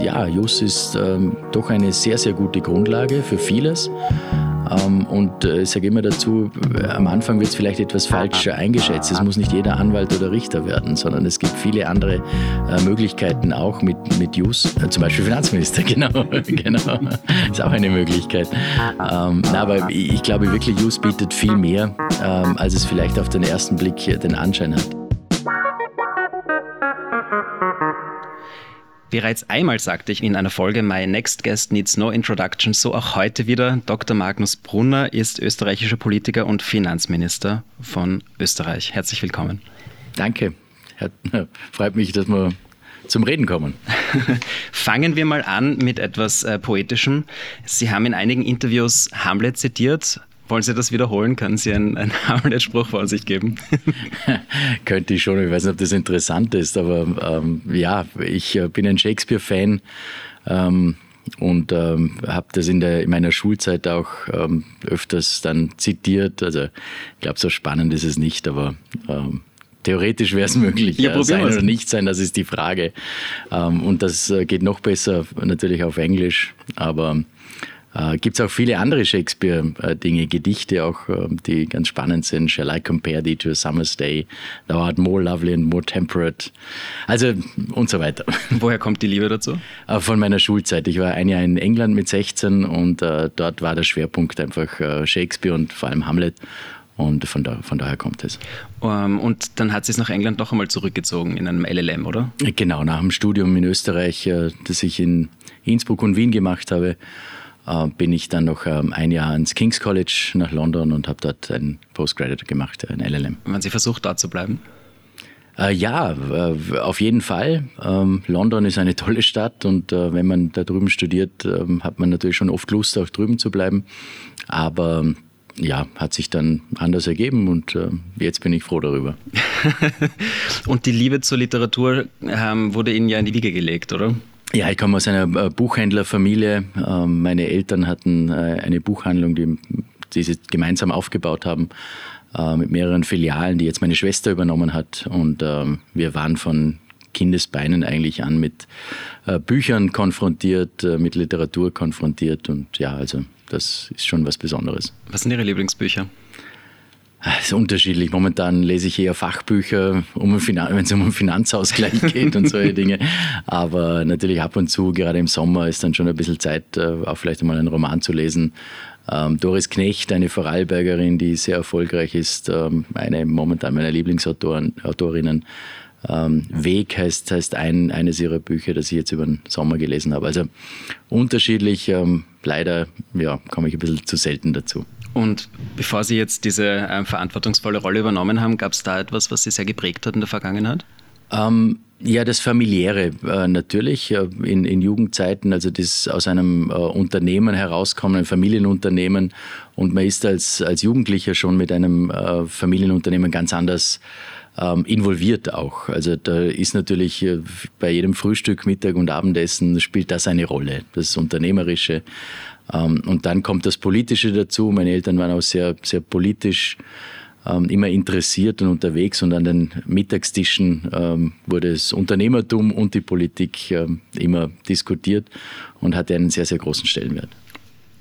Ja, JUS ist ähm, doch eine sehr, sehr gute Grundlage für vieles. Ähm, und äh, ich sage immer dazu, äh, am Anfang wird es vielleicht etwas falsch eingeschätzt. Es muss nicht jeder Anwalt oder Richter werden, sondern es gibt viele andere äh, Möglichkeiten auch mit, mit JUS. Zum Beispiel Finanzminister, genau. genau. Ist auch eine Möglichkeit. Ähm, na, aber ich glaube wirklich, JUS bietet viel mehr, ähm, als es vielleicht auf den ersten Blick den Anschein hat. Bereits einmal sagte ich in einer Folge My Next Guest Needs No Introduction, so auch heute wieder. Dr. Magnus Brunner ist österreichischer Politiker und Finanzminister von Österreich. Herzlich willkommen. Danke. Freut mich, dass wir zum Reden kommen. Fangen wir mal an mit etwas äh, Poetischem. Sie haben in einigen Interviews Hamlet zitiert. Wollen Sie das wiederholen? Können Sie einen, einen Hamlet-Spruch von sich geben? Könnte ich schon. Ich weiß nicht, ob das interessant ist, aber ähm, ja, ich äh, bin ein Shakespeare-Fan. Ähm, und ähm, habe das in, der, in meiner Schulzeit auch ähm, öfters dann zitiert. Also ich glaube, so spannend ist es nicht, aber ähm, theoretisch wäre es möglich. Ja, ja, sein oder nicht sein, das ist die Frage. Ähm, und das äh, geht noch besser natürlich auf Englisch, aber äh, Gibt es auch viele andere Shakespeare-Dinge, Gedichte auch, äh, die ganz spannend sind. Shall I compare thee to a summer's day? Thou art more lovely and more temperate. Also und so weiter. Woher kommt die Liebe dazu? Äh, von meiner Schulzeit. Ich war ein Jahr in England mit 16 und äh, dort war der Schwerpunkt einfach äh, Shakespeare und vor allem Hamlet. Und von, da, von daher kommt es. Um, ähm, und dann hat sie es nach England doch einmal zurückgezogen in einem LLM, oder? Genau, nach dem Studium in Österreich, das ich in Innsbruck und Wien gemacht habe äh, bin ich dann noch ähm, ein Jahr ans King's College nach London und habe dort ein Postgraduate gemacht, ein LLM. Haben Sie versucht, da zu bleiben? Äh, ja, äh, auf jeden Fall. Ähm, London ist eine tolle Stadt und äh, wenn man da drüben studiert, ähm, hat man natürlich schon oft Lust, auch drüben zu bleiben. Aber ja, hat sich dann anders ergeben und äh, jetzt bin ich froh darüber. und die Liebe zur Literatur ähm, wurde Ihnen ja in die Wiege gelegt, oder? Ja, ich komme aus einer äh, Buchhändlerfamilie. Ähm, meine Eltern hatten äh, eine Buchhandlung, die, die sie gemeinsam aufgebaut haben, äh, mit mehreren Filialen, die jetzt meine Schwester übernommen hat. Und ähm, wir waren von Kindesbeinen eigentlich an mit Büchern konfrontiert, mit Literatur konfrontiert. Und ja, also das ist schon was Besonderes. Was sind Ihre Lieblingsbücher? Es ist unterschiedlich. Momentan lese ich eher Fachbücher, um wenn es um einen Finanzausgleich geht und solche Dinge. Aber natürlich ab und zu, gerade im Sommer, ist dann schon ein bisschen Zeit, äh, auch vielleicht einmal einen Roman zu lesen. Ähm, Doris Knecht, eine Vorarlbergerin, die sehr erfolgreich ist, ähm, eine momentan meiner Lieblingsautorinnen. Ähm, Weg heißt, heißt ein, eines ihrer Bücher, das ich jetzt über den Sommer gelesen habe. Also unterschiedlich, leider ja, komme ich ein bisschen zu selten dazu. Und bevor Sie jetzt diese äh, verantwortungsvolle Rolle übernommen haben, gab es da etwas, was Sie sehr geprägt hat in der Vergangenheit? Ähm, ja, das Familiäre äh, natürlich äh, in, in, Jugendzeiten, also das aus einem äh, Unternehmen herauskommen, ein Familienunternehmen und man ist als, als Jugendlicher schon mit einem äh, Familienunternehmen ganz anders ähm, involviert auch. Also da ist natürlich äh, bei jedem Frühstück, Mittag und Abendessen spielt das eine Rolle, das Unternehmerische. Ähm, und dann kommt das Politische dazu. Meine Eltern waren auch sehr, sehr politisch ähm, immer interessiert und unterwegs und an den Mittagstischen ähm, wurde das Unternehmertum und die Politik immer diskutiert und hatte einen sehr, sehr großen Stellenwert.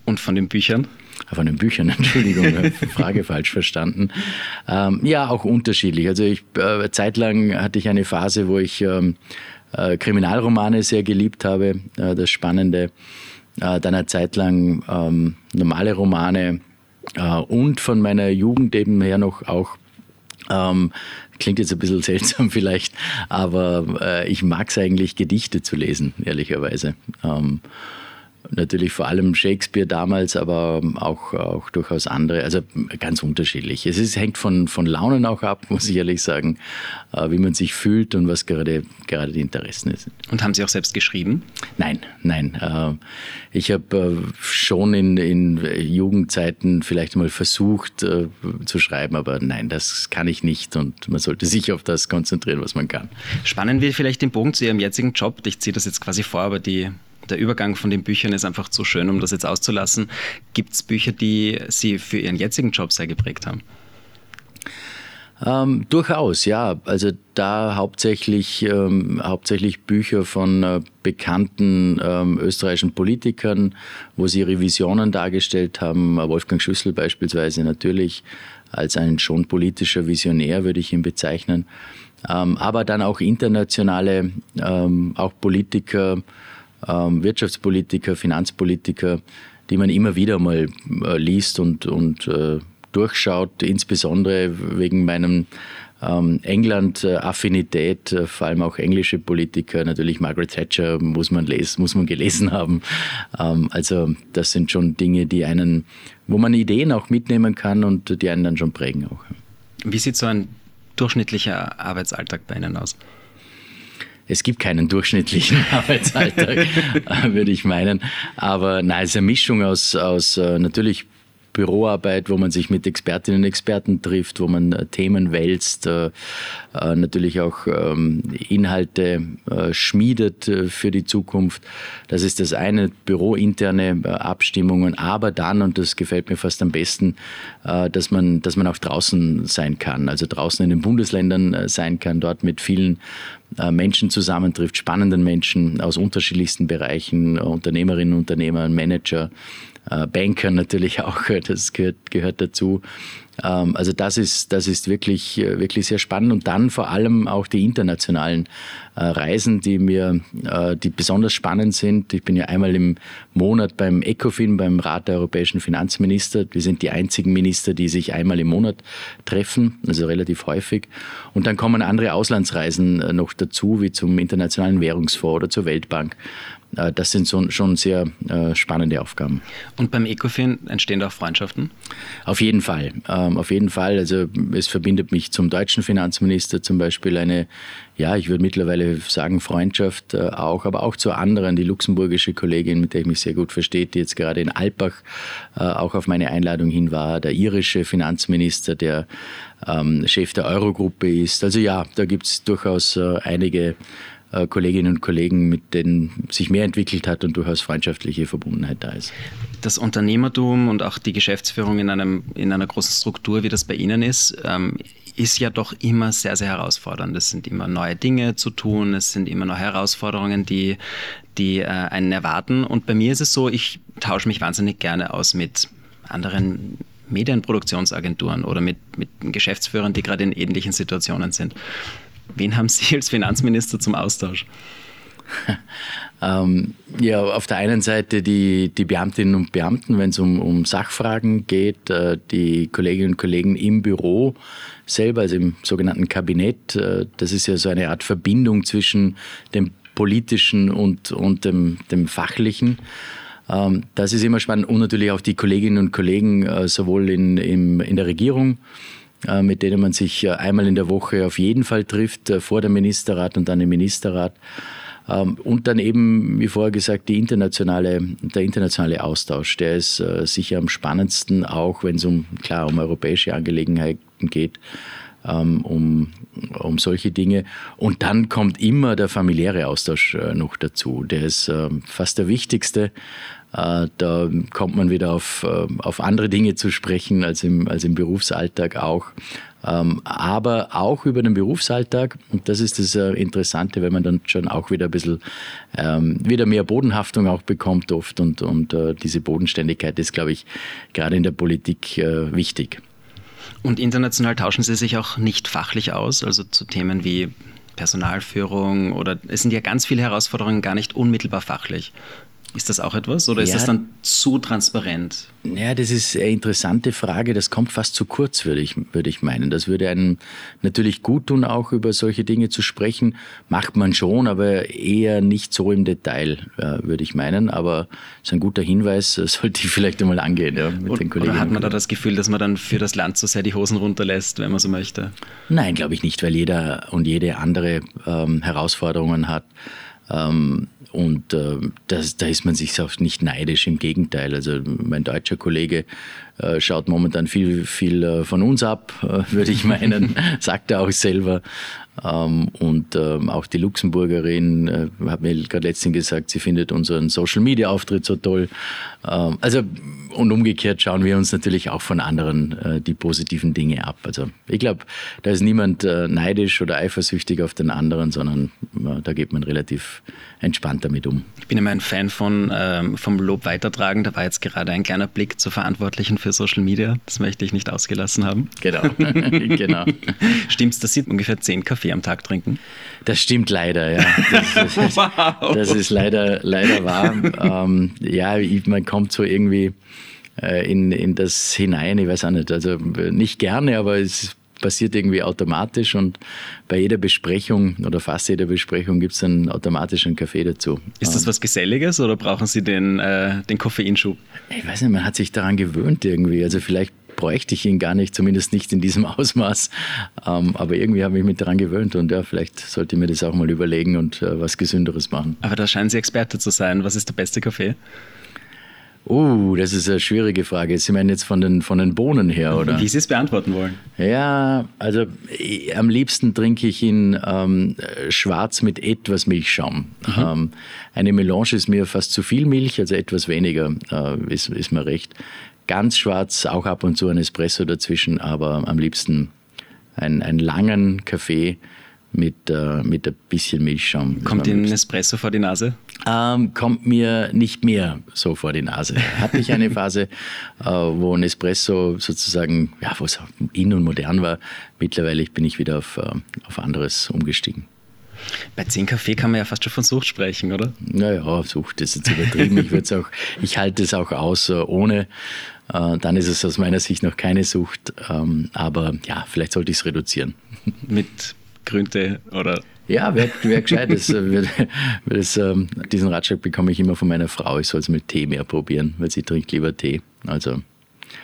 Und von den Büchern? Ah, von den Büchern, Entschuldigung, Frage falsch verstanden. Ja, auch unterschiedlich. Also ich, äh, zeitlang hatte ich eine Phase, wo ich äh, Kriminalromane sehr geliebt habe, äh, das Spannende äh, dann eine Zeit lang ähm, normale Romane äh, und von meiner Jugend eben her noch auch ähm, klingt jetzt ein bisschen seltsam vielleicht, aber äh, ich mag es eigentlich, Gedichte zu lesen, ehrlicherweise. Ähm, natürlich vor allem Shakespeare damals, aber auch, auch durchaus andere, also ganz unterschiedlich. Es ist, hängt von, von Launen auch ab, muss ich ehrlich sagen, äh, wie man sich fühlt und was gerade, gerade die Interessen sind. Und haben Sie auch selbst geschrieben? Nein, nein. Äh, ich habe äh, schon in, in Jugendzeiten vielleicht mal versucht zu schreiben, aber nein, das kann ich nicht und man sollte sich auf das konzentrieren, was man kann. Spannen wir vielleicht den Bogen zu Ihrem jetzigen Job. Ich ziehe das jetzt quasi vor, aber die der Übergang von den Büchern ist einfach zu schön, um das jetzt auszulassen. Gibt es Bücher, die Sie für Ihren jetzigen Job sehr geprägt haben? Ähm, durchaus, ja. Also da hauptsächlich, ähm, hauptsächlich Bücher von äh, bekannten ähm, österreichischen Politikern, wo sie ihre Visionen dargestellt haben. Wolfgang Schüssel beispielsweise natürlich als ein schon politischer Visionär, würde ich ihn bezeichnen. Ähm, aber dann auch internationale, ähm, auch Politiker, Wirtschaftspolitiker, Finanzpolitiker, die man immer wieder mal äh, liest und, und äh, durchschaut, insbesondere wegen meinem ähm, England-Affinität, äh, vor allem auch englische Politiker, natürlich Margaret Thatcher muss man lesen, muss man gelesen haben. Ähm, also das sind schon Dinge, die einen, wo man Ideen auch mitnehmen kann und die einen dann schon prägen auch. Wie sieht so ein durchschnittlicher Arbeitsalltag bei Ihnen aus? Es gibt keinen durchschnittlichen Arbeitsalltag, würde ich meinen. Aber nein, es ist eine Mischung aus, aus äh, natürlich Büroarbeit, wo man sich mit Expertinnen und Experten trifft, wo man äh, Themen wälzt, äh, äh, natürlich auch ähm, Inhalte schmiedet für die Zukunft. Das ist das eine, bürointerne Abstimmungen, aber dann, und das gefällt mir fast am besten, dass man, dass man auch draußen sein kann, also draußen in den Bundesländern sein kann, dort mit vielen Menschen zusammentrifft, spannenden Menschen aus unterschiedlichsten Bereichen, Unternehmerinnen, Unternehmer, Manager, äh, Banker natürlich auch, das gehört, gehört dazu. Ähm, also das ist, das ist wirklich, äh, wirklich sehr spannend und dann vor allem auch die internationalen äh, Reisen, die mir, die besonders spannend sind. Ich bin ja einmal im Monat beim ECOFIN, beim Rat der europäischen Finanzminister. Wir sind die einzigen Minister, die sich einmal im Monat treffen, also relativ häufig. Und dann kommen andere Auslandsreisen noch dazu, wie zum Internationalen Währungsfonds oder zur Weltbank. Äh, das sind so, schon sehr äh, spannende Aufgaben. Und beim Ecofin entstehen auch Freundschaften? Auf jeden Fall. Ähm, auf jeden Fall. Also es verbindet mich zum deutschen Finanzminister zum Beispiel eine, ja, ich würde mittlerweile sagen Freundschaft äh, auch, aber auch zu anderen, die luxemburgische Kollegin, mit der ich mich sehr gut verstehe, die jetzt gerade in Alpbach auch auf meine Einladung hin war, der irische Finanzminister, der ähm, Chef der Eurogruppe ist. Also ja, da gibt es durchaus einige äh, Kolleginnen und Kollegen, mit denen sich mehr entwickelt hat und durchaus freundschaftliche Verbundenheit da ist. Das Unternehmertum und auch die Geschäftsführung in, einem, in einer großen Struktur, wie das bei Ihnen ist, ähm, ist ja doch immer sehr, sehr herausfordernd. Es sind immer neue Dinge zu tun, es sind immer neue Herausforderungen, die, die äh, einen erwarten. Und bei mir ist es so, ich tausche mich wahnsinnig gerne aus mit anderen Medienproduktionsagenturen oder mit, mit Geschäftsführern, die gerade in ähnlichen Situationen sind. Wen haben Sie als Finanzminister zum Austausch? ähm, ja, auf der einen Seite die, die Beamtinnen und Beamten, wenn es um, um Sachfragen geht, äh, die Kolleginnen und Kollegen im Büro selber, also im sogenannten Kabinett. Äh, das ist ja so eine Art Verbindung zwischen dem politischen und, und dem, dem fachlichen. Ähm, das ist immer spannend und natürlich auch die Kolleginnen und Kollegen äh, sowohl in, in, in der Regierung, mit denen man sich äh, einmal in der Woche auf jeden Fall trifft, äh, vor dem Ministerrat und dann im Ministerrat. Ähm, und dann eben, wie vorher gesagt, internationale, der internationale Austausch. Der ist sicher am spannendsten, auch wenn es um, klar, um europäische Angelegenheiten geht. Ähm, um, um solche Dinge. Und dann kommt immer der familiäre Austausch noch dazu. Der ist ähm, fast der wichtigste. Äh, da kommt man wieder auf, äh, auf andere Dinge zu sprechen als im, als im Berufsalltag auch. Ähm, aber auch über den Berufsalltag, und das ist das äh, Interessante, wenn man dann schon auch wieder ein bisschen ähm, wieder mehr Bodenhaftung auch bekommt oft und, und diese Bodenständigkeit ist, glaube ich, gerade in der Politik wichtig. Und international tauschen Sie sich auch nicht fachlich aus, also zu Themen wie Personalführung oder es sind ja ganz viele Herausforderungen gar nicht unmittelbar fachlich. Ist das auch etwas oder ist ja, das dann zu transparent? Ja, das ist eine interessante Frage. Das kommt fast zu kurz, würde ich, würde ich meinen. Das würde einem natürlich gut tun, auch über solche Dinge zu sprechen. Macht man schon, aber eher nicht so im Detail, würde ich meinen. Aber es ist ein guter Hinweis, sollte ich vielleicht einmal angehen ja, mit Und, den Kollegen. Oder hat man da das Gefühl, dass man dann für das Land so sehr die Hosen runterlässt, wenn man so möchte? Nein, glaube ich nicht, weil jeder und jede andere ähm, Herausforderungen hat. Ähm, und äh, das, da ist man sich auch nicht neidisch, im Gegenteil. Also mein deutscher Kollege äh, schaut momentan viel, viel äh, von uns ab, äh, würde ich meinen, sagt er auch selber. Ähm, und ähm, auch die Luxemburgerin äh, hat mir gerade letztens gesagt, sie findet unseren Social Media Auftritt so toll. Ähm, also und umgekehrt schauen wir uns natürlich auch von anderen äh, die positiven Dinge ab. Also ich glaube, da ist niemand äh, neidisch oder eifersüchtig auf den anderen, sondern da geht man relativ entspannt damit um. Ich bin immer ein Fan von ähm, vom Lob weitertragen. Da war jetzt gerade ein kleiner Blick zur Verantwortlichen für Social Media. Das möchte ich nicht ausgelassen haben. Genau, genau. Stimmt's, dass Sie ungefähr zehn Kaffee am Tag trinken? Das stimmt leider, ja. Das, das, ist, wow. das ist leider, leider wahr. Ähm, ja, man kommt so irgendwie äh, in, in das hinein, ich weiß auch nicht, also nicht gerne, aber es passiert irgendwie automatisch und bei jeder Besprechung oder fast jeder Besprechung gibt es dann automatisch einen Kaffee dazu. Ist das was Geselliges oder brauchen Sie den, äh, den Koffeinschub? Ich weiß nicht, man hat sich daran gewöhnt irgendwie. Also vielleicht bräuchte ich ihn gar nicht, zumindest nicht in diesem Ausmaß. Ähm, aber irgendwie habe ich mich daran gewöhnt und ja, vielleicht sollte ich mir das auch mal überlegen und äh, was Gesünderes machen. Aber da scheinen Sie Experte zu sein. Was ist der beste Kaffee? Oh, das ist eine schwierige Frage. Sie meinen jetzt von den, von den Bohnen her, oder? Wie Sie es beantworten wollen. Ja, also ich, am liebsten trinke ich ihn ähm, schwarz mit etwas Milchschaum. Mhm. Ähm, eine Melange ist mir fast zu viel Milch, also etwas weniger äh, ist, ist mir recht. Ganz schwarz, auch ab und zu ein Espresso dazwischen, aber am liebsten einen, einen langen Kaffee mit, äh, mit ein bisschen Milchschaum. Kommt Ihnen ein Espresso vor die Nase? Ähm, kommt mir nicht mehr so vor die Nase. Hatte ich eine Phase, äh, wo ein Espresso sozusagen, ja, wo es in und modern war. Mittlerweile bin ich wieder auf, äh, auf anderes umgestiegen. Bei 10 Kaffee kann man ja fast schon von Sucht sprechen, oder? Naja, Sucht ist jetzt übertrieben. ich, auch, ich halte es auch aus äh, ohne. Äh, dann ist es aus meiner Sicht noch keine Sucht. Ähm, aber ja, vielleicht sollte ich es reduzieren. Mit Grünte oder ja, wäre wär gescheit. Das, äh, das, ähm, diesen Ratschlag bekomme ich immer von meiner Frau. Ich soll es mit Tee mehr probieren, weil sie trinkt lieber Tee. Also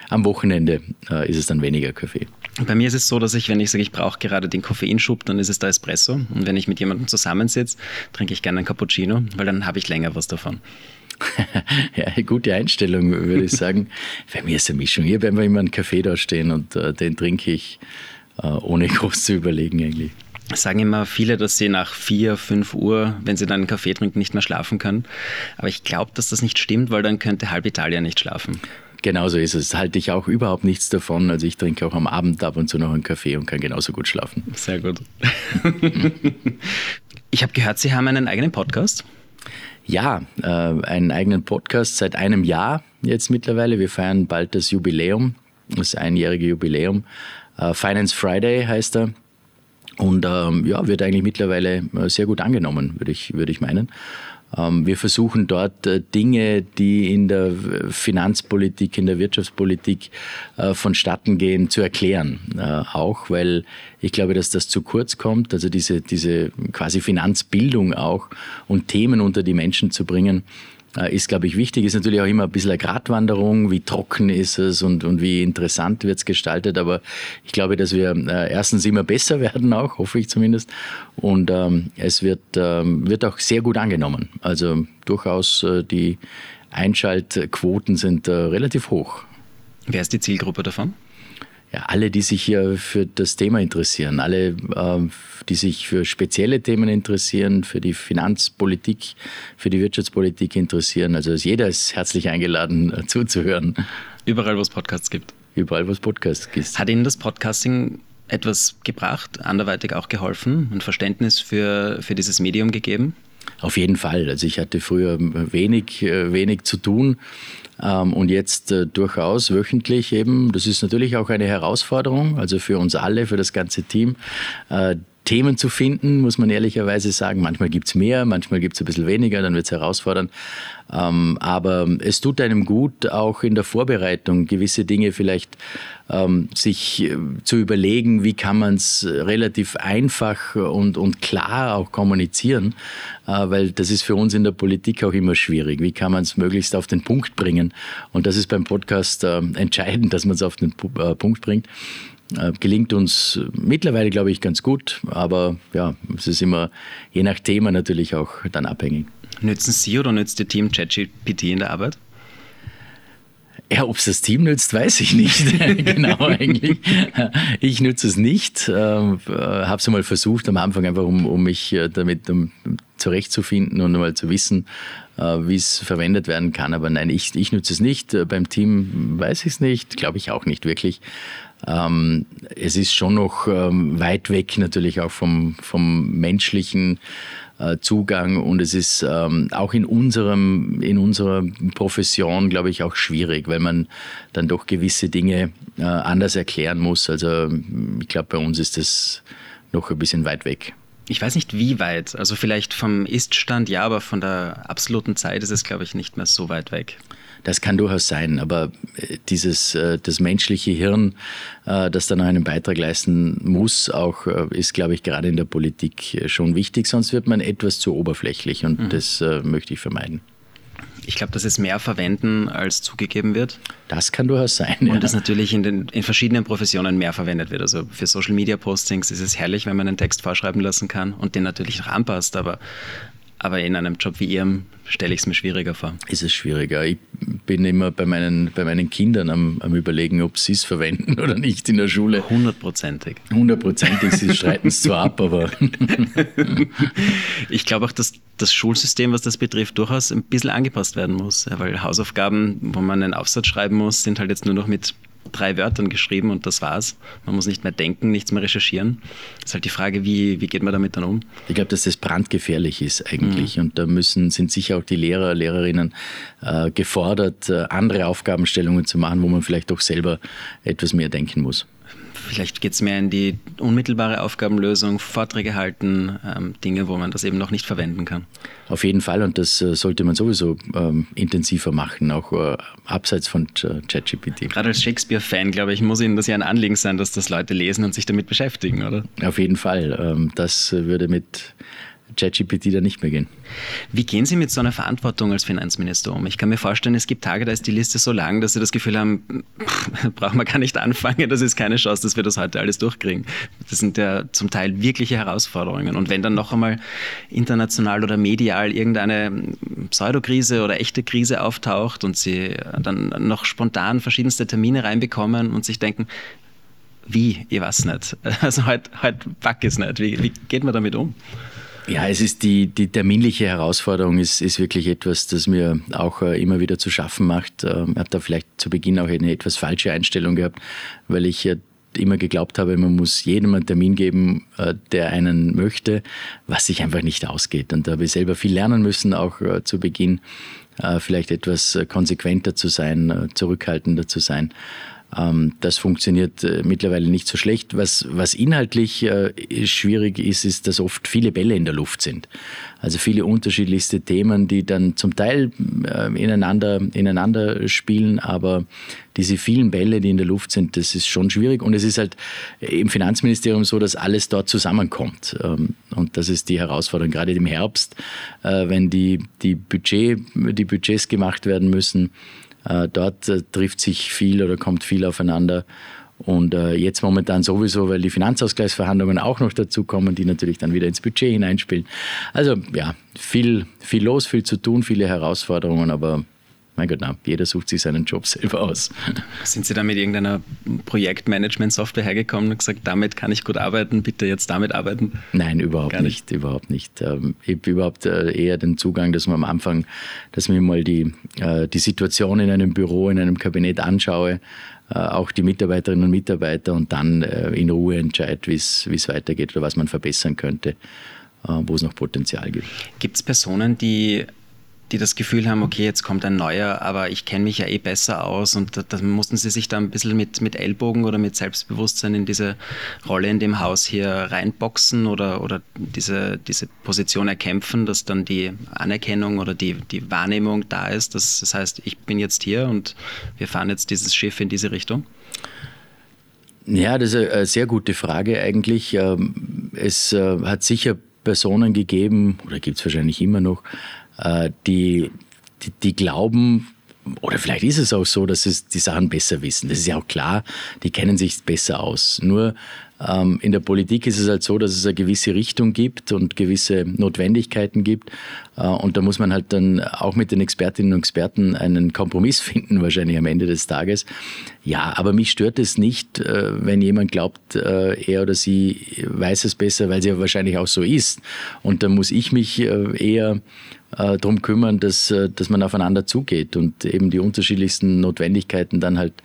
am Wochenende äh, ist es dann weniger Kaffee. Bei mir ist es so, dass ich, wenn ich sage, ich brauche gerade den Koffeinschub, dann ist es der Espresso. Und wenn ich mit jemandem zusammensitze, trinke ich gerne einen Cappuccino, weil dann habe ich länger was davon. ja, eine gute Einstellung, würde ich sagen. Bei mir ist eine Mischung. Hier werden wir immer einen Kaffee da stehen und äh, den trinke ich, äh, ohne groß zu überlegen eigentlich sagen immer viele, dass sie nach vier, fünf Uhr, wenn sie dann einen Kaffee trinken, nicht mehr schlafen können. Aber ich glaube, dass das nicht stimmt, weil dann könnte halb Italien nicht schlafen. Genauso ist es. Halte ich auch überhaupt nichts davon. Also ich trinke auch am Abend ab und zu noch einen Kaffee und kann genauso gut schlafen. Sehr gut. ich habe gehört, Sie haben einen eigenen Podcast. Ja, äh, einen eigenen Podcast seit einem Jahr jetzt mittlerweile. Wir feiern bald das Jubiläum, das einjährige Jubiläum. Äh, Finance Friday heißt er. Und ähm, ja, wird eigentlich mittlerweile äh, sehr gut angenommen, würde ich, würde ich meinen. Ähm, wir versuchen dort äh, Dinge, die in der Finanzpolitik, in der Wirtschaftspolitik äh, vonstatten gehen, zu erklären. Äh, auch, weil ich glaube, dass das zu kurz kommt, also diese, diese quasi Finanzbildung auch und Themen unter die Menschen zu bringen, äh, ist, glaube ich, wichtig. Ist natürlich auch immer ein bisschen eine Gratwanderung, wie trocken ist es und, und wie interessant wird es gestaltet. Aber ich glaube, dass wir äh, erstens immer besser werden, auch, hoffe ich zumindest. Und ähm, es wird, ähm, wird auch sehr gut angenommen. Also durchaus äh, die Einschaltquoten sind äh, relativ hoch. Wer ist die Zielgruppe davon? Ja, alle, die sich hier für das Thema interessieren, alle, äh, die sich für spezielle Themen interessieren, für die Finanzpolitik, für die Wirtschaftspolitik interessieren. Also jeder ist herzlich eingeladen, äh, zuzuhören. Überall, wo es Podcasts gibt. Überall, wo es Podcasts gibt. Hat Ihnen das Podcasting etwas gebracht, anderweitig auch geholfen, ein Verständnis für, für dieses Medium gegeben? Auf jeden Fall. Also ich hatte früher wenig, äh, wenig zu tun ähm, und jetzt äh, durchaus wöchentlich eben. Das ist natürlich auch eine Herausforderung, also für uns alle, für das ganze Team. Themen zu finden, muss man ehrlicherweise sagen. Manchmal gibt es mehr, manchmal gibt es ein bisschen weniger, dann wird es herausfordernd. Ähm, aber es tut einem gut, auch in der Vorbereitung gewisse Dinge vielleicht ähm, sich äh, zu überlegen, wie kann man es relativ einfach und, und klar auch kommunizieren, äh, weil das ist für uns in der Politik auch immer schwierig. Wie kann man es möglichst auf den Punkt bringen? Und das ist beim Podcast äh, entscheidend, dass man es auf den äh, Punkt bringt. Äh, gelingt uns mittlerweile, glaube ich, ganz gut, aber ja, es ist immer je nach Thema natürlich auch dann abhängig. Nützen Sie oder nützt Ihr Team ChatGPT in der Arbeit? Ja, ob es das Team nützt, weiß ich nicht. genau, eigentlich. Ich nutze es nicht. Ähm, äh, Habe es einmal versucht am Anfang einfach, um, um mich äh, damit um, zurechtzufinden und mal zu wissen, äh, wie es verwendet werden kann. Aber nein, ich, ich nutze es nicht. Äh, beim Team weiß ich es nicht, glaube ich auch nicht wirklich. Ähm, es ist schon noch ähm, weit weg natürlich auch vom, vom menschlichen äh, Zugang und es ist ähm, auch in unserem in unserer Profession glaube ich auch schwierig, weil man dann doch gewisse Dinge äh, anders erklären muss. Also ich glaube bei uns ist das noch ein bisschen weit weg. Ich weiß nicht, wie weit. Also vielleicht vom Iststand ja, aber von der absoluten Zeit ist es, glaube ich, nicht mehr so weit weg. Das kann durchaus sein, aber äh, dieses, äh, das menschliche Hirn, äh, das dann einen Beitrag leisten muss, auch ist, glaube ich, gerade in der Politik schon wichtig, sonst wird man etwas zu oberflächlich und mhm. das möchte ich vermeiden. Ich glaube, dass es mehr verwenden, als zugegeben wird. Das kann durchaus sein. Und ja. das natürlich in, den, in verschiedenen Professionen mehr verwendet wird. Also für Social Media Postings ist es herrlich, wenn man einen Text vorschreiben lassen kann und den natürlich noch anpasst. Aber aber in einem Job wie Ihrem stelle ich es mir schwieriger vor. Ist es schwieriger. Ich bin immer bei meinen, bei meinen Kindern am, am Überlegen, ob sie es verwenden oder nicht in der Schule. Hundertprozentig. Hundertprozentig. Sie streiten es zwar ab, aber. ich glaube auch, dass das Schulsystem, was das betrifft, durchaus ein bisschen angepasst werden muss. Weil Hausaufgaben, wo man einen Aufsatz schreiben muss, sind halt jetzt nur noch mit drei Wörtern geschrieben und das war's. Man muss nicht mehr denken, nichts mehr recherchieren. Ist halt die Frage, wie, wie geht man damit dann um? Ich glaube, dass das brandgefährlich ist eigentlich. Mhm. Und da müssen, sind sicher auch die Lehrer, Lehrerinnen äh, gefordert, äh, andere Aufgabenstellungen zu machen, wo man vielleicht doch selber etwas mehr denken muss. Vielleicht geht es mehr in die unmittelbare Aufgabenlösung, Vorträge halten, ähm, Dinge, wo man das eben noch nicht verwenden kann. Auf jeden Fall und das äh, sollte man sowieso ähm, intensiver machen, auch äh, abseits von äh, ChatGPT. Gerade als Shakespeare-Fan, glaube ich, muss Ihnen das ja ein Anliegen sein, dass das Leute lesen und sich damit beschäftigen, oder? Auf jeden Fall. Ähm, das würde mit ChatGPT da nicht mehr gehen. Wie gehen Sie mit so einer Verantwortung als Finanzminister um? Ich kann mir vorstellen, es gibt Tage, da ist die Liste so lang, dass Sie das Gefühl haben, brauchen wir gar nicht anfangen, das ist keine Chance, dass wir das heute alles durchkriegen. Das sind ja zum Teil wirkliche Herausforderungen. Und wenn dann noch einmal international oder medial irgendeine Pseudokrise oder echte Krise auftaucht und Sie dann noch spontan verschiedenste Termine reinbekommen und sich denken, wie, ich weiß nicht. Also heute, heute pack es nicht. Wie, wie geht man damit um? Ja, es ist die, die terminliche Herausforderung ist, ist wirklich etwas, das mir auch äh, immer wieder zu schaffen macht. Äh, ich habe da vielleicht zu Beginn auch eine etwas falsche Einstellung gehabt, weil ich äh, immer geglaubt habe, man muss jedem einen Termin geben, äh, der einen möchte, was sich einfach nicht ausgeht. Und da habe ich selber viel lernen müssen, auch äh, zu Beginn vielleicht etwas konsequenter zu sein, zurückhaltender zu sein. Ähm, das funktioniert äh, mittlerweile nicht so schlecht. Was, was inhaltlich äh, schwierig ist, ist, dass oft viele Bälle in der Luft sind. Also viele unterschiedlichste Themen, die dann zum Teil äh, ineinander, ineinander spielen, aber diese vielen Bälle, die in der Luft sind, das ist schon schwierig. Und es ist halt im Finanzministerium so, dass alles dort zusammenkommt. Ähm, und das ist die Herausforderung, gerade im Herbst, wenn die, die, Budget, die Budgets gemacht werden müssen dort äh, trifft sich viel oder kommt viel aufeinander. Und äh, jetzt momentan sowieso, weil die Finanzausgleichsverhandlungen auch noch dazu kommen, die natürlich dann wieder ins Budget hineinspielen. Also ja, viel, viel los, viel zu tun, viele Herausforderungen, aber mein Gott, na, jeder sucht sich seinen Job selber aus. Sind Sie da mit irgendeiner Projektmanagement-Software hergekommen und gesagt, damit kann ich gut arbeiten, bitte jetzt damit arbeiten? Nein, überhaupt nicht. nicht, überhaupt nicht. Ähm, ich habe überhaupt äh, eher den Zugang, dass man am Anfang, dass mir mal die, äh, die Situation in einem Büro, in einem Kabinett anschaue, äh, auch die Mitarbeiterinnen und Mitarbeiter und dann in Ruhe entscheide, wie es weitergeht oder was man verbessern könnte, wo es noch Potenzial gibt. Gibt es Personen, die die das Gefühl haben, okay, jetzt kommt ein neuer, aber ich kenne mich ja eh besser aus und da, da, mussten sie sich da ein bisschen mit, mit Ellbogen oder mit Selbstbewusstsein in diese Rolle in dem Haus hier reinboxen oder, oder diese, diese Position erkämpfen, dass dann die Anerkennung oder die, die Wahrnehmung da ist. Das, das heißt, ich bin jetzt hier und wir fahren jetzt dieses Schiff in diese Richtung? Ja, das ist eine sehr gute Frage eigentlich. Ähm, es äh, hat sicher Personen gegeben, oder gibt es wahrscheinlich immer noch, die, die, die glauben, oder vielleicht ist es auch so, dass sie die Sachen besser wissen. Das ist ja auch klar, die kennen sich besser aus. Nur in der Politik ist es halt so, dass es eine gewisse Richtung gibt und gewisse Notwendigkeiten gibt. Äh, und da muss man halt dann auch mit den Expertinnen und Experten einen Kompromiss finden, wahrscheinlich am Ende des Tages. Ja, aber mich stört es nicht, äh, wenn jemand glaubt, äh, er oder sie weiß es besser, weil sie ja wahrscheinlich auch so ist. Und da muss ich mich eher darum kümmern, dass, dass man aufeinander zugeht und eben die unterschiedlichsten Notwendigkeiten dann halt ähm,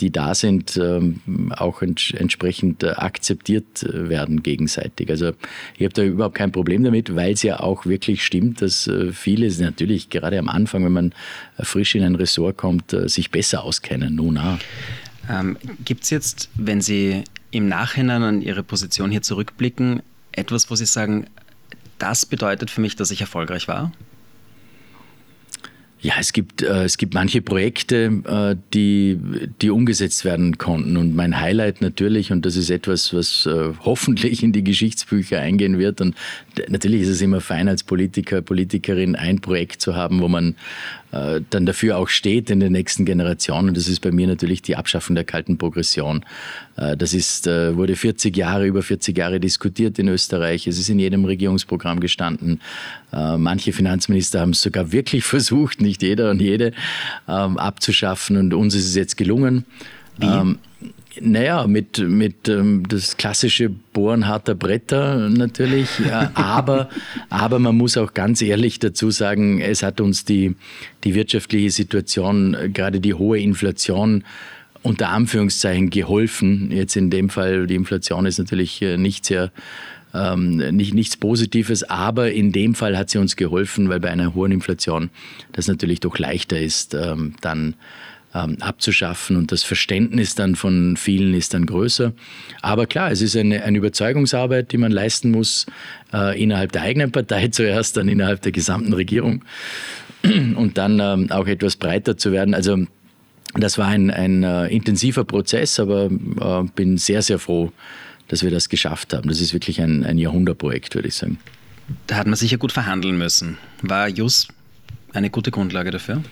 die da sind, ähm, auch entsprechend äh, akzeptiert äh, werden gegenseitig. Also ich habe da überhaupt kein Problem damit, weil es ja auch wirklich stimmt, dass äh, viele natürlich gerade am Anfang, wenn man frisch in ein Ressort kommt, sich besser auskennen. Nun, ähm, Gibt es jetzt, wenn Sie im Nachhinein an Ihre Position hier zurückblicken, etwas, wo Sie sagen, das bedeutet für mich, dass ich erfolgreich war? Ja, es gibt, äh, es gibt manche Projekte, äh, die, die umgesetzt werden konnten. Und mein Highlight natürlich, und das ist etwas, was äh, hoffentlich in die Geschichtsbücher eingehen wird. Und natürlich ist es immer fein, als Politiker, Politikerin ein Projekt zu haben, wo man äh, dann dafür auch steht in den nächsten Generationen. Das ist bei mir natürlich die Abschaffung der kalten Progression. Äh, das ist, äh, wurde 40 Jahre, über 40 Jahre diskutiert in Österreich. Es ist in jedem Regierungsprogramm gestanden. Manche Finanzminister haben es sogar wirklich versucht, nicht jeder und jede, ähm, abzuschaffen. Und uns ist es jetzt gelungen. Wie? Ähm, naja, mit, mit ähm, das klassische Bohren harter Bretter natürlich. Ja, aber, aber man muss auch ganz ehrlich dazu sagen, es hat uns die, die wirtschaftliche Situation, gerade die hohe Inflation, unter Anführungszeichen geholfen. Jetzt in dem Fall, die Inflation ist natürlich äh, nicht sehr ähm, nicht, nichts Positives, aber in dem Fall hat sie uns geholfen, weil bei einer hohen Inflation das natürlich doch leichter ist, ähm, dann ähm, abzuschaffen und das Verständnis dann von vielen ist dann größer. Aber klar, es ist eine, eine Überzeugungsarbeit, die man leisten muss äh, innerhalb der eigenen Partei zuerst, dann innerhalb der gesamten Regierung und dann ähm, auch etwas breiter zu werden. Also das war ein, ein äh, intensiver Prozess, aber äh, bin sehr, sehr froh, dass wir das geschafft haben. Das ist wirklich ein, ein Jahrhundertprojekt, würde ich sagen. Da hat man sicher gut verhandeln müssen. War JUS eine gute Grundlage dafür?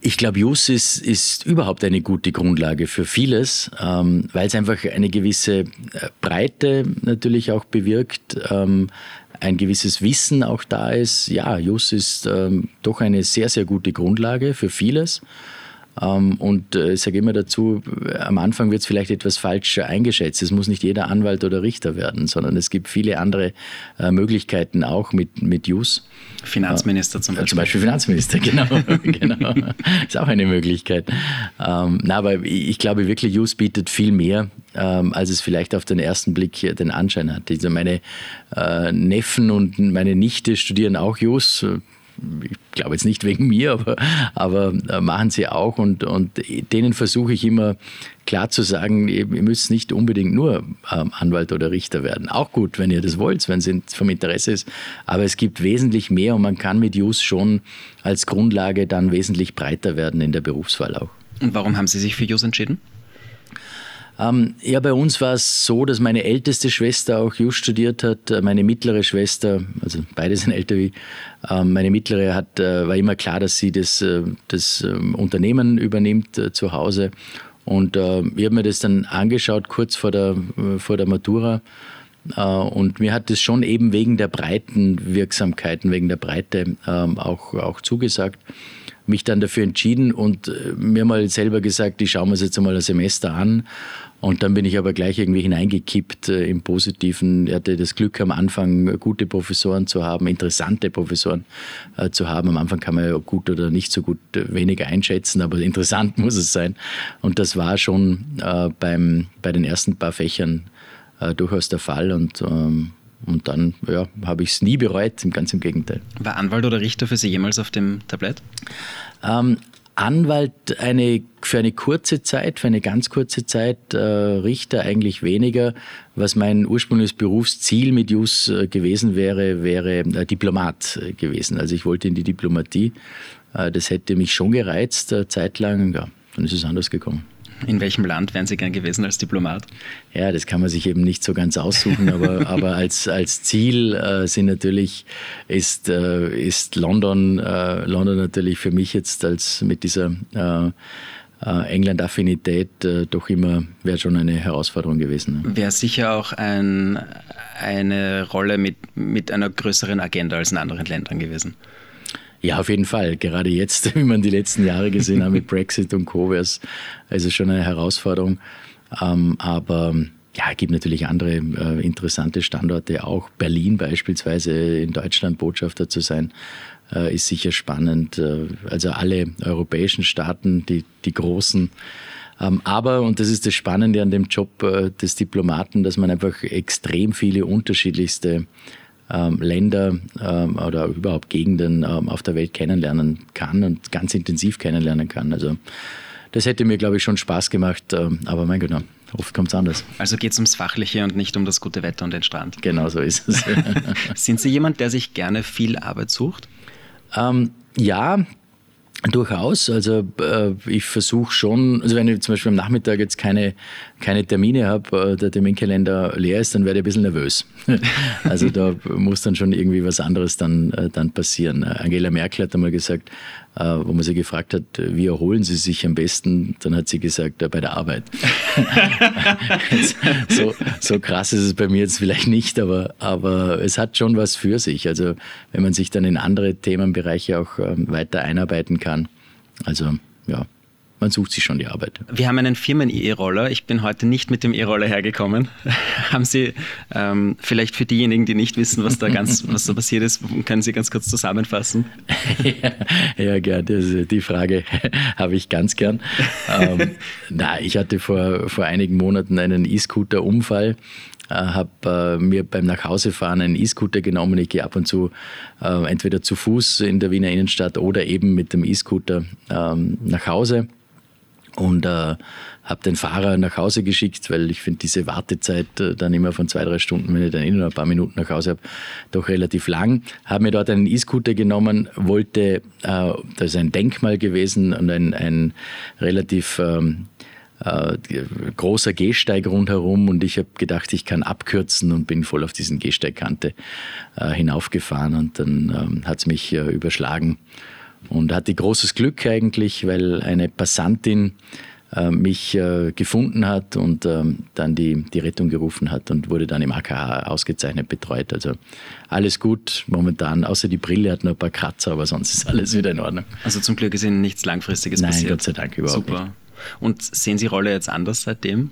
Ich glaube, JUS ist, ist überhaupt eine gute Grundlage für vieles, ähm, weil es einfach eine gewisse äh, Breite natürlich auch bewirkt, ähm, ein gewisses Wissen auch da ist. Ja, JUS ist ähm, doch eine sehr, sehr gute Grundlage für vieles. Ähm, und äh, ich sage immer dazu, am Anfang wird es vielleicht etwas falsch eingeschätzt. Es muss nicht jeder Anwalt oder Richter werden, sondern es gibt viele andere äh, Möglichkeiten auch mit, mit Use. Finanzminister zum Beispiel. Zum Beispiel Finanzminister, genau. genau. Ist auch eine Möglichkeit. Ähm, na, aber ich glaube wirklich, Use bietet viel mehr, ähm, als es vielleicht auf den ersten Blick den Anschein hat. Also meine äh, Neffen und meine Nichte studieren auch Use ich glaube jetzt nicht wegen mir, aber, aber äh, machen sie auch und, und denen versuche ich immer klar zu sagen, ihr müsst nicht unbedingt nur ähm, Anwalt oder Richter werden. Auch gut, wenn ihr das wollt, wenn es vom Interesse ist. Aber es gibt wesentlich mehr und man kann mit JUS schon als Grundlage dann wesentlich breiter werden in der Berufswahl auch. Und warum haben Sie sich für JUS entschieden? Ähm, ja, bei uns war es so, dass meine älteste Schwester auch Just studiert hat. Äh, meine mittlere Schwester, also beide sind älter wie ähm, meine mittlere, hat, äh, war immer klar, dass sie das, äh, das ähm, Unternehmen übernimmt äh, zu Hause. Und äh, ich habe mir das dann angeschaut, kurz vor der, äh, vor der Matura. Und mir hat das schon eben wegen der breiten Wirksamkeiten, wegen der Breite ähm, auch, auch zugesagt mich dann dafür entschieden und mir mal selber gesagt, ich schaue mir das jetzt einmal ein Semester an und dann bin ich aber gleich irgendwie hineingekippt äh, im Positiven. Ich hatte das Glück am Anfang gute Professoren zu haben, interessante Professoren äh, zu haben. Am Anfang kann man ja gut oder nicht so gut äh, weniger einschätzen, aber interessant muss es sein. Und das war schon äh, beim, bei den ersten paar Fächern äh, durchaus der Fall. Und ähm, und dann ja, habe ich es nie bereut, ganz im Gegenteil. War Anwalt oder Richter für Sie jemals auf dem Tablett? Ähm, Anwalt eine, für eine kurze Zeit, für eine ganz kurze Zeit, äh, Richter eigentlich weniger. Was mein ursprüngliches Berufsziel mit JUS äh, gewesen wäre, wäre äh, Diplomat äh, gewesen. Also ich wollte in die Diplomatie. Äh, das hätte mich schon gereizt, äh, zeitlang. Ja, dann ist es anders gekommen. In welchem Land wären Sie gern gewesen als Diplomat? Ja, das kann man sich eben nicht so ganz aussuchen, aber, aber als, als Ziel äh, sind natürlich, ist, äh, ist London, äh, London natürlich für mich jetzt als mit dieser äh, äh, England-Affinität äh, doch immer, wäre schon eine Herausforderung gewesen. Wäre sicher auch ein, eine Rolle mit, mit einer größeren Agenda als in anderen Ländern gewesen. Ja, auf jeden Fall. Gerade jetzt, wie man die letzten Jahre gesehen hat mit Brexit und Co., wäre es also schon eine Herausforderung. Ähm, aber ja, es gibt natürlich andere äh, interessante Standorte auch. Berlin beispielsweise in Deutschland Botschafter zu sein, äh, ist sicher spannend. Äh, also alle europäischen Staaten, die, die großen. Ähm, aber, und das ist das Spannende an dem Job äh, des Diplomaten, dass man einfach extrem viele unterschiedlichste Länder ähm, oder überhaupt Gegenden ähm, auf der Welt kennenlernen kann und ganz intensiv kennenlernen kann. Also das hätte mir, glaube ich, schon Spaß gemacht, ähm, aber mein Gott, oft kommt es anders. Also geht es ums Fachliche und nicht um das gute Wetter und den Strand. Genau so ist es. Sind Sie jemand, der sich gerne viel Arbeit sucht? Ähm, ja, Durchaus. Also äh, ich versuche schon, also wenn ich zum Beispiel am Nachmittag jetzt keine, keine Termine habe, äh, der Terminkalender leer ist, dann werde ich ein bisschen nervös. also da muss dann schon irgendwie was anderes dann, äh, dann passieren. Angela Merkel hat einmal gesagt, äh, wo man sie gefragt hat, wie erholen Sie sich am besten, dann hat sie gesagt, bei der Arbeit. so, so krass ist es bei mir jetzt vielleicht nicht, aber, aber es hat schon was für sich. Also wenn man sich dann in andere Themenbereiche auch ähm, weiter einarbeiten kann. Also ja, man sucht sich schon die Arbeit. Wir haben einen Firmen-E-Roller. Ich bin heute nicht mit dem E-Roller hergekommen. haben Sie ähm, vielleicht für diejenigen, die nicht wissen, was da ganz, was da passiert ist, können Sie ganz kurz zusammenfassen? ja, ja, gern. Die Frage habe ich ganz gern. ähm, na, ich hatte vor, vor einigen Monaten einen E-Scooter-Unfall äh, habe äh, mir beim Nachhausefahren einen E-Scooter genommen. Ich gehe ab und zu äh, entweder zu Fuß in der Wiener Innenstadt oder eben mit dem E-Scooter ähm, nach Hause und äh, habe den Fahrer nach Hause geschickt, weil ich finde diese Wartezeit äh, dann immer von zwei, drei Stunden, wenn ich dann in nur ein paar Minuten nach Hause habe, doch relativ lang. Habe mir dort einen E-Scooter genommen, wollte, äh, das ist ein Denkmal gewesen und ein, ein relativ ähm, äh, großer Gehsteig rundherum und ich habe gedacht, ich kann abkürzen und bin voll auf diesen Gehsteigkante äh, hinaufgefahren und dann ähm, hat es mich äh, überschlagen und hatte großes Glück eigentlich, weil eine Passantin äh, mich äh, gefunden hat und ähm, dann die, die Rettung gerufen hat und wurde dann im AKH ausgezeichnet betreut. Also alles gut momentan, außer die Brille hat noch ein paar Kratzer, aber sonst ist alles wieder in Ordnung. Also zum Glück ist Ihnen nichts Langfristiges Nein, passiert. Gott sei Dank überhaupt Super. nicht. Und sehen Sie Rolle jetzt anders seitdem?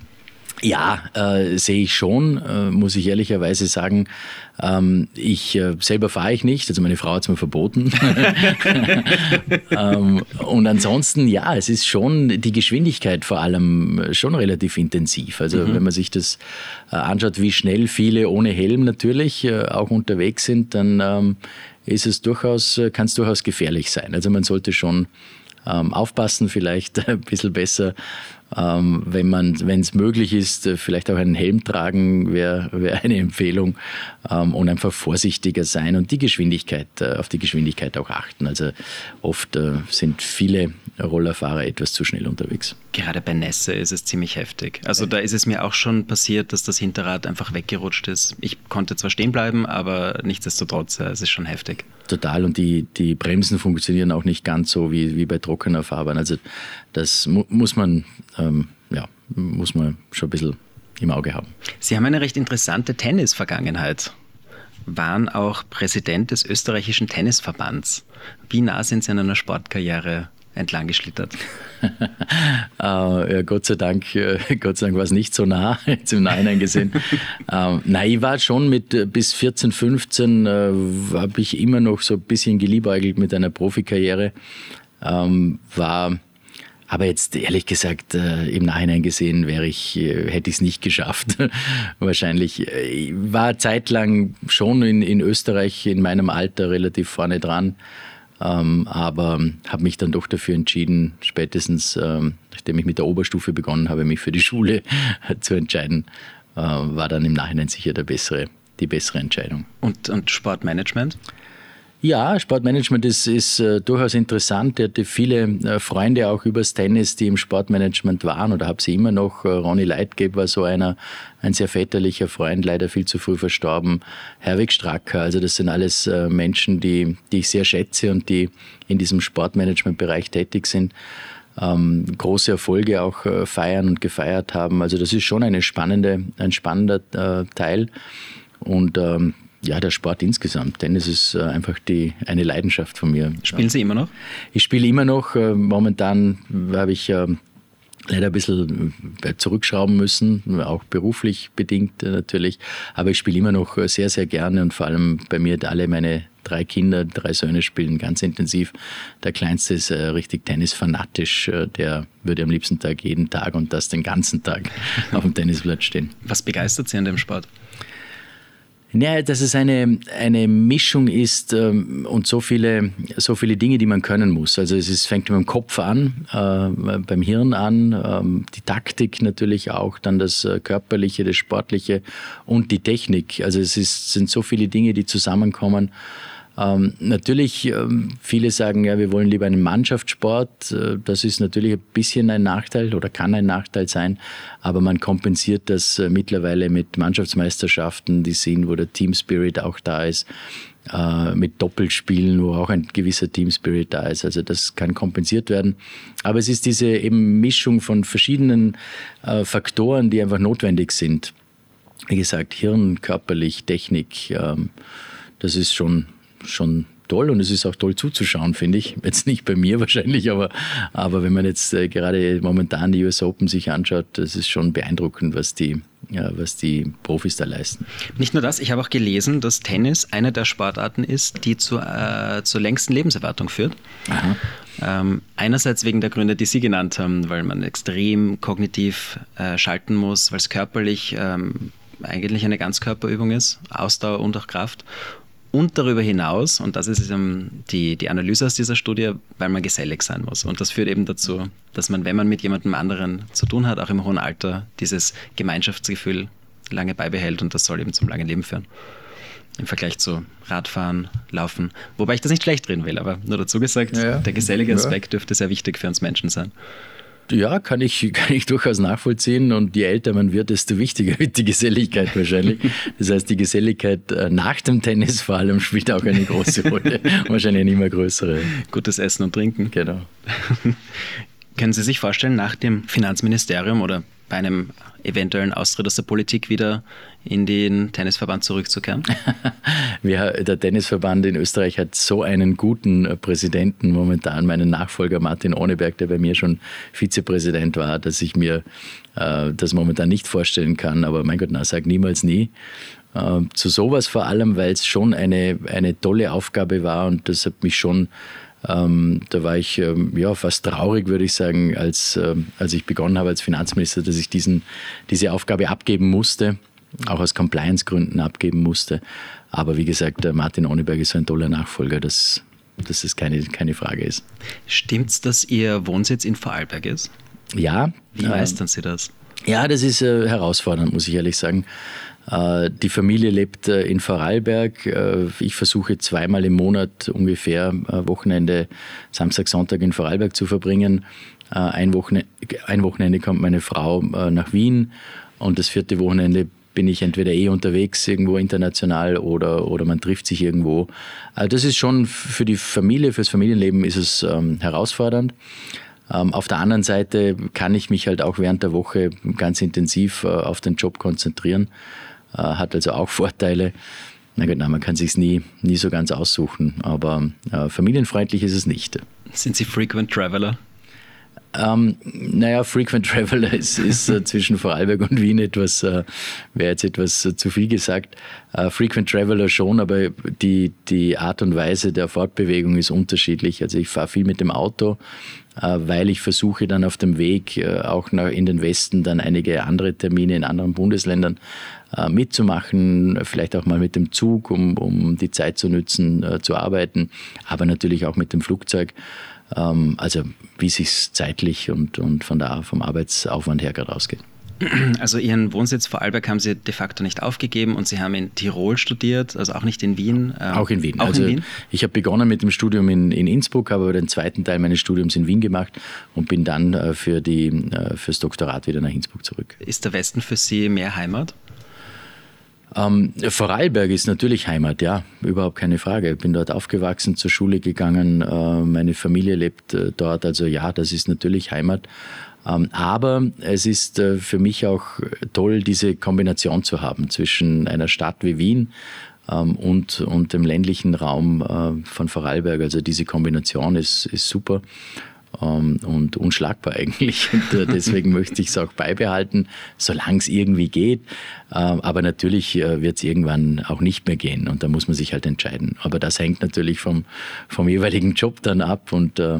Ja, äh, sehe ich schon, äh, muss ich ehrlicherweise sagen. Ähm, ich äh, selber fahre ich nicht, also meine Frau hat es mir verboten. ähm, und ansonsten, ja, es ist schon die Geschwindigkeit vor allem schon relativ intensiv. Also mhm. wenn man sich das äh, anschaut, wie schnell viele ohne Helm natürlich äh, auch unterwegs sind, dann ähm, ist es durchaus, äh, kann es durchaus gefährlich sein. Also man sollte schon ähm, aufpassen, vielleicht ein bisschen besser ähm, wenn es möglich ist, äh, vielleicht auch einen Helm tragen, wäre wär eine Empfehlung ähm, und einfach vorsichtiger sein und die Geschwindigkeit, äh, auf die Geschwindigkeit auch achten. Also oft äh, sind viele Rollerfahrer etwas zu schnell unterwegs. Gerade bei Nässe ist es ziemlich heftig. Also da ist es mir auch schon passiert, dass das Hinterrad einfach weggerutscht ist. Ich konnte zwar stehen bleiben, aber nichtsdestotrotz, es ist schon heftig. Total und die, die Bremsen funktionieren auch nicht ganz so wie, wie bei trockener Fahrbahn. Also das mu muss man ähm, ja, muss man schon ein bisschen im Auge haben. Sie haben eine recht interessante Tennis-Vergangenheit. Waren auch Präsident des österreichischen Tennisverbands. Wie nah sind Sie an einer Sportkarriere entlang geschlittert? äh, ja, Gott sei Dank, äh, Gott sei Dank war es nicht so nah, jetzt im Nachhinein gesehen. ähm, nein, ich war schon mit äh, bis 14, 15 äh, habe ich immer noch so ein bisschen geliebäugelt mit einer Profikarriere. Ähm, war aber jetzt ehrlich gesagt, im Nachhinein gesehen wäre ich, hätte ich es nicht geschafft. Wahrscheinlich. Ich war zeitlang schon in, in Österreich in meinem Alter relativ vorne dran. Ähm, aber habe mich dann doch dafür entschieden, spätestens ähm, nachdem ich mit der Oberstufe begonnen habe, mich für die Schule zu entscheiden, äh, war dann im Nachhinein sicher der bessere, die bessere Entscheidung. Und, und Sportmanagement? Ja, Sportmanagement ist, ist äh, durchaus interessant. Ich hatte viele äh, Freunde auch übers Tennis, die im Sportmanagement waren oder habe sie immer noch. Äh, Ronny Leitgeb war so einer, ein sehr väterlicher Freund, leider viel zu früh verstorben. Herwig Stracker, also das sind alles äh, Menschen, die, die ich sehr schätze und die in diesem Sportmanagementbereich tätig sind. ähm, große Erfolge auch äh, feiern und gefeiert haben. Also das ist schon eine spannende, ein spannender äh, Teil. Und ähm, ja, der Sport insgesamt. Tennis ist äh, einfach die, eine Leidenschaft von mir. Spielen Sie immer noch? Ich spiele immer noch. Äh, momentan habe ich äh, leider ein bisschen zurückschrauben müssen, auch beruflich bedingt natürlich. Aber ich spiele immer noch sehr, sehr gerne und vor allem bei mir alle meine drei Kinder, drei Söhne spielen ganz intensiv. Der Kleinste ist richtig tennisfanatisch. Der würde am liebsten Tag jeden Tag und das den ganzen Tag auf dem Tennisplatz stehen. Was begeistert Sie an dem Sport? Ja, dass es eine, eine Mischung ist ähm, und so viele, so viele Dinge, die man können muss. Also es ist, fängt beim Kopf an, äh, beim Hirn an, ähm, die Taktik natürlich auch, dann das äh, Körperliche, das Sportliche und die Technik. Also es ist, sind so viele Dinge, die zusammenkommen. Ähm, natürlich, ähm, viele sagen, ja, wir wollen lieber einen Mannschaftssport. Äh, das ist natürlich ein bisschen ein Nachteil oder kann ein Nachteil sein, aber man kompensiert das äh, mittlerweile mit Mannschaftsmeisterschaften, die sind, wo der Team Spirit auch da ist, äh, mit Doppelspielen, wo auch ein gewisser Team Spirit da ist. Also das kann kompensiert werden. Aber es ist diese eben Mischung von verschiedenen äh, Faktoren, die einfach notwendig sind. Wie gesagt, Hirn, körperlich, Technik, ähm, das ist schon schon toll und es ist auch toll zuzuschauen, finde ich. Jetzt nicht bei mir wahrscheinlich, aber, aber wenn man jetzt äh, gerade momentan die US Open sich anschaut, das ist schon beeindruckend, was die, ja, was die Profis da leisten. Nicht nur das, ich habe auch gelesen, dass Tennis eine der Sportarten ist, die zu, äh, zur längsten Lebenserwartung führt. Ähm, einerseits wegen der Gründe, die Sie genannt haben, weil man extrem kognitiv äh, schalten muss, weil es körperlich ähm, eigentlich eine Ganzkörperübung ist, Ausdauer und auch Kraft. Und darüber hinaus, und das ist die, die Analyse aus dieser Studie, weil man gesellig sein muss. Und das führt eben dazu, dass man, wenn man mit jemandem anderen zu tun hat, auch im hohen Alter, dieses Gemeinschaftsgefühl lange beibehält und das soll eben zum langen Leben führen. Im Vergleich zu Radfahren, Laufen. Wobei ich das nicht schlecht reden will, aber nur dazu gesagt, ja, der gesellige Aspekt ja. dürfte sehr wichtig für uns Menschen sein. Ja, kann ich, kann ich durchaus nachvollziehen. Und je älter man wird, desto wichtiger wird die Geselligkeit wahrscheinlich. Das heißt, die Geselligkeit äh, nach dem Tennis vor allem spielt auch eine große Rolle. wahrscheinlich eine immer größere. Gutes Essen und Trinken. Genau. Können Sie sich vorstellen, nach dem Finanzministerium oder bei einem eventuellen Austritt aus der Politik wieder in den Tennisverband zurückzukehren? Wir, der Tennisverband in Österreich hat so einen guten äh, Präsidenten momentan, meinen Nachfolger Martin Ohneberg, der bei mir schon Vizepräsident war, dass ich mir äh, das momentan nicht vorstellen kann. Aber mein Gott, na, sag niemals nie. Äh, zu sowas vor allem, weil es schon eine, eine tolle Aufgabe war und das hat mich schon ähm, da war ich ähm, ja, fast traurig, würde ich sagen, als, ähm, als ich begonnen habe als Finanzminister, dass ich diesen, diese Aufgabe abgeben musste, auch aus Compliance-Gründen abgeben musste. Aber wie gesagt, der Martin Ohneberg ist so ein toller Nachfolger, dass, dass es keine, keine Frage ist. Stimmt es, dass Ihr Wohnsitz in Vorarlberg ist? Ja. Wie meistern Sie das? Ja, das ist äh, herausfordernd, muss ich ehrlich sagen. Äh, die Familie lebt äh, in Vorarlberg. Äh, ich versuche zweimal im Monat ungefähr Wochenende, Samstag, Sonntag in Vorarlberg zu verbringen. Ein Wochenende, ein Wochenende kommt meine Frau nach Wien und das vierte Wochenende bin ich entweder eh unterwegs irgendwo international oder, oder man trifft sich irgendwo. Also das ist schon für die Familie, fürs Familienleben ist es ähm, herausfordernd. Ähm, auf der anderen Seite kann ich mich halt auch während der Woche ganz intensiv äh, auf den Job konzentrieren. Äh, hat also auch Vorteile. Na gut, nein, man kann sich nie, nie so ganz aussuchen, aber äh, familienfreundlich ist es nicht. Sind Sie Frequent Traveler? Ähm, naja, Frequent Traveler ist, ist äh, zwischen Vorarlberg und Wien etwas, äh, wäre jetzt etwas äh, zu viel gesagt. Frequent Traveler schon, aber die, die Art und Weise der Fortbewegung ist unterschiedlich. Also ich fahre viel mit dem Auto, weil ich versuche dann auf dem Weg äh, auch nach, in den Westen dann einige andere Termine in anderen Bundesländern mitzumachen, vielleicht auch mal mit dem Zug, um, um die Zeit zu nützen, zu arbeiten, aber natürlich auch mit dem Flugzeug. Ähm, also wie sich zeitlich und, und von der, vom Arbeitsaufwand her gerade ausgeht. Also Ihren Wohnsitz Vorarlberg haben Sie de facto nicht aufgegeben und Sie haben in Tirol studiert, also auch nicht in Wien. Ähm, auch in Wien. Auch also in Wien? Ich habe begonnen mit dem Studium in, in Innsbruck, habe aber den zweiten Teil meines Studiums in Wien gemacht und bin dann äh, für die, äh, fürs Doktorat wieder nach Innsbruck zurück. Ist der Westen für Sie mehr Heimat? Ähm, Vorarlberg ist natürlich Heimat, ja, überhaupt keine Frage. Ich bin dort aufgewachsen, zur Schule gegangen, äh, meine Familie lebt äh, dort, also ja, das ist natürlich Heimat. Ähm, aber es ist äh, für mich auch toll, diese Kombination zu haben zwischen einer Stadt wie Wien ähm, und, und dem ländlichen Raum äh, von Vorarlberg. Also diese Kombination ist, ist super ähm, und unschlagbar eigentlich. Und äh, deswegen möchte ich es auch beibehalten, solange es irgendwie geht. Aber natürlich äh, wird es irgendwann auch nicht mehr gehen und da muss man sich halt entscheiden. Aber das hängt natürlich vom, vom jeweiligen Job dann ab und äh,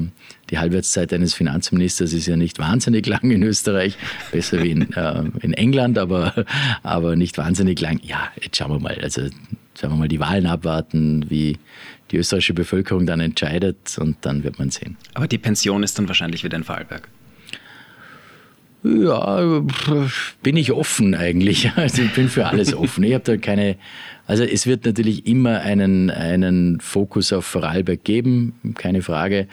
die Halbwertszeit eines Finanzministers ist ja nicht wahnsinnig lang in Österreich, besser wie in, äh, in England, aber, aber nicht wahnsinnig lang. Ja, jetzt schauen wir mal. Also sagen wir mal, die Wahlen abwarten, wie die österreichische Bevölkerung dann entscheidet und dann wird man sehen. Aber die Pension ist dann wahrscheinlich wieder in Vorarlberg. Ja, bin ich offen eigentlich. Also ich bin für alles offen. Ich habe da keine, also es wird natürlich immer einen, einen Fokus auf Vorarlberg geben, keine Frage.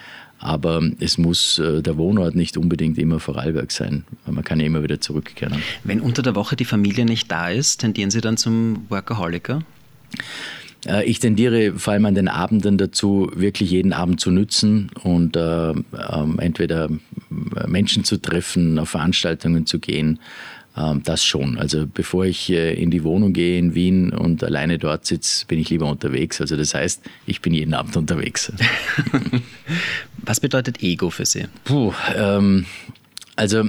Aber es muss äh, der Wohnort nicht unbedingt immer Vorarlberg sein. Man kann ja immer wieder zurückkehren. Wenn unter der Woche die Familie nicht da ist, tendieren Sie dann zum Workaholiker? Äh, ich tendiere vor allem an den Abenden dazu, wirklich jeden Abend zu nützen und äh, äh, entweder Menschen zu treffen, auf Veranstaltungen zu gehen. Äh, das schon. Also bevor ich äh, in die Wohnung gehe in Wien und alleine dort sitze, bin ich lieber unterwegs. Also das heißt, ich bin jeden Abend unterwegs. Was bedeutet Ego für Sie? Puh, ähm, also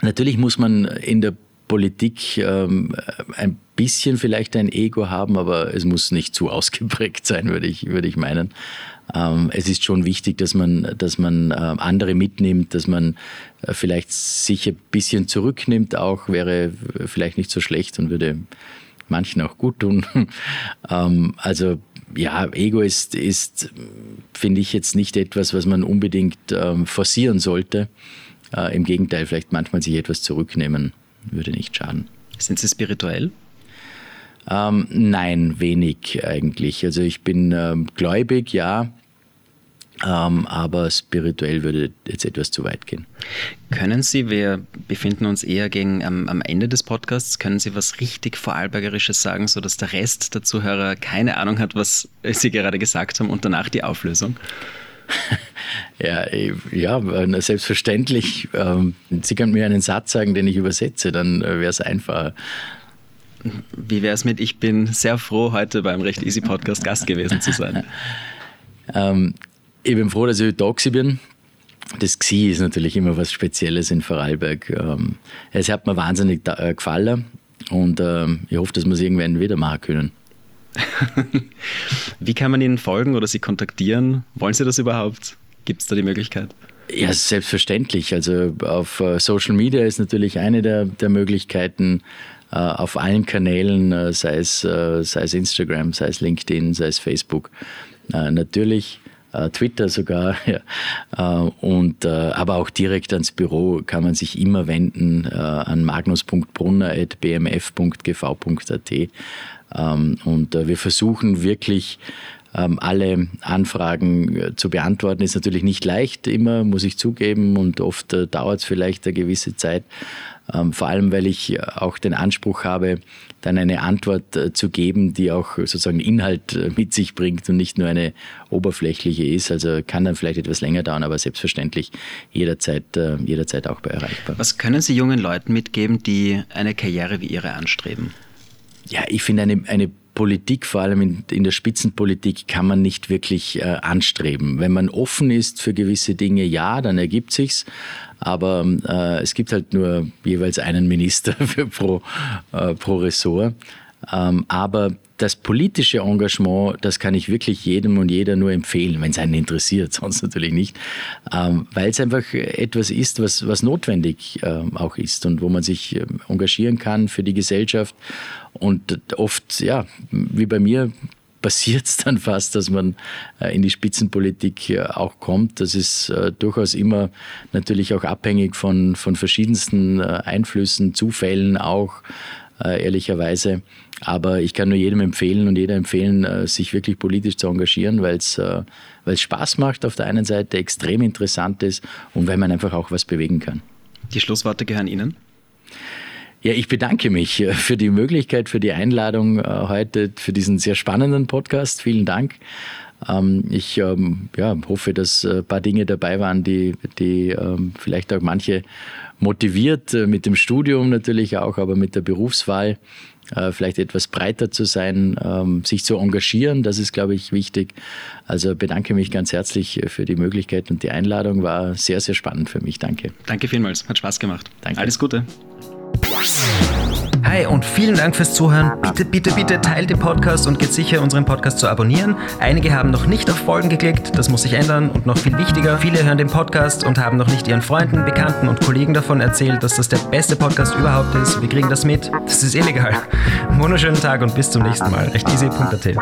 natürlich muss man in der Politik ähm, ein bisschen vielleicht ein Ego haben, aber es muss nicht zu ausgeprägt sein, würde ich, würde ich meinen. Ähm, es ist schon wichtig, dass man, dass man äh, andere mitnimmt, dass man äh, vielleicht sich ein bisschen zurücknimmt, auch wäre vielleicht nicht so schlecht und würde manchen auch gut tun. ähm, also ja, Ego ist, ist finde ich jetzt nicht etwas, was man unbedingt ähm, forcieren sollte. Äh, Im Gegenteil, vielleicht manchmal sich etwas zurücknehmen würde nicht schaden. Sind Sie spirituell? Ähm, nein, wenig eigentlich. Also ich bin ähm, gläubig, ja, ähm, aber spirituell würde jetzt etwas zu weit gehen. Können Sie, wir befinden uns eher gegen am, am, Ende des Podcasts, können Sie was richtig Vorarlbergerisches sagen, sodass der Rest der Zuhörer keine Ahnung hat, was Sie gerade gesagt haben und danach die Auflösung? Ja, ja, selbstverständlich. Ähm, Sie können mir einen Satz sagen, den ich übersetze, dann äh, wäre es einfacher. Wie wäre es mit, ich bin sehr froh, heute beim Recht Easy Podcast Gast gewesen zu sein? ähm, ich bin froh, dass ich da bin. Das Xi ist natürlich immer was Spezielles in Vorarlberg. Ähm, es hat mir wahnsinnig äh, gefallen und ähm, ich hoffe, dass wir es irgendwann wieder machen können. Wie kann man Ihnen folgen oder Sie kontaktieren? Wollen Sie das überhaupt? Gibt es da die Möglichkeit? Ja, selbstverständlich. Also auf äh, Social Media ist natürlich eine der, der Möglichkeiten. Äh, auf allen Kanälen, äh, sei es, sei es Instagram, sei es LinkedIn, sei es Facebook. Natürlich Twitter sogar. Ja. Und, aber auch direkt ans Büro kann man sich immer wenden an magnus.brunner.bmf.gv.at. Ähm, und wir versuchen wirklich alle Anfragen äh, zu beantworten, ist natürlich nicht leicht immer, muss ich zugeben, und oft äh, dauert es vielleicht eine gewisse Zeit. Ähm, vor allem, weil ich auch den Anspruch habe, dann eine Antwort äh, zu geben, die auch sozusagen Inhalt mit sich bringt und nicht nur eine oberflächliche ist. Also kann dann vielleicht etwas länger dauern, aber selbstverständlich jederzeit, jederzeit auch bei erreichbar. Was können Sie jungen Leuten mitgeben, die eine Karriere wie Ihre anstreben? Ja, ich finde eine, eine Politik, vor allem in, in, der Spitzenpolitik, kann man nicht wirklich äh, anstreben. Wenn man offen ist für gewisse Dinge, ja, dann ergibt sich's. Aber äh, es gibt halt nur jeweils einen Minister für pro, äh, pro Ressort. Ähm, aber das politische Engagement, das kann ich wirklich jedem und jeder nur empfehlen, wenn es einen interessiert, sonst natürlich nicht, ähm, weil es einfach etwas ist, was, was notwendig ähm, auch ist und wo man sich engagieren kann für die Gesellschaft. Und oft, ja, wie bei mir, passiert es dann fast, dass man äh, in die Spitzenpolitik äh, auch kommt. Das ist äh, durchaus immer natürlich auch abhängig von, von verschiedensten Einflüssen, Zufällen auch, ehrlicherweise. Aber ich kann nur jedem empfehlen und jeder empfehlen, äh, sich wirklich politisch zu engagieren, weil es äh, Spaß macht auf der einen Seite, extrem interessant ist und weil man einfach auch was bewegen kann. Die Schlussworte gehören Ihnen? Ja, ich bedanke mich äh, für die Möglichkeit, für die Einladung äh, heute, für diesen sehr spannenden Podcast. Vielen Dank. Ähm, ich ähm, ja, hoffe, dass ein paar Dinge dabei waren, die, die ähm, vielleicht auch manche motiviert, mit dem Studium natürlich auch, aber mit der Berufswahl vielleicht etwas breiter zu sein, sich zu engagieren. Das ist, glaube ich, wichtig. Also bedanke mich ganz herzlich für die Möglichkeit und die Einladung war sehr, sehr spannend für mich. Danke. Danke vielmals. Hat Spaß gemacht. Danke. Alles Gute. Hi und vielen Dank fürs Zuhören. Bitte, bitte, bitte teilt den Podcast und geht sicher, unseren Podcast zu abonnieren. Einige haben noch nicht auf Folgen geklickt, das muss sich ändern und noch viel wichtiger, viele hören den Podcast und haben noch nicht ihren Freunden, Bekannten und Kollegen davon erzählt, dass das der beste Podcast überhaupt ist. Wir kriegen das mit. Das ist illegal. Wunderschönen Tag und bis zum nächsten Mal. Echt easy.at.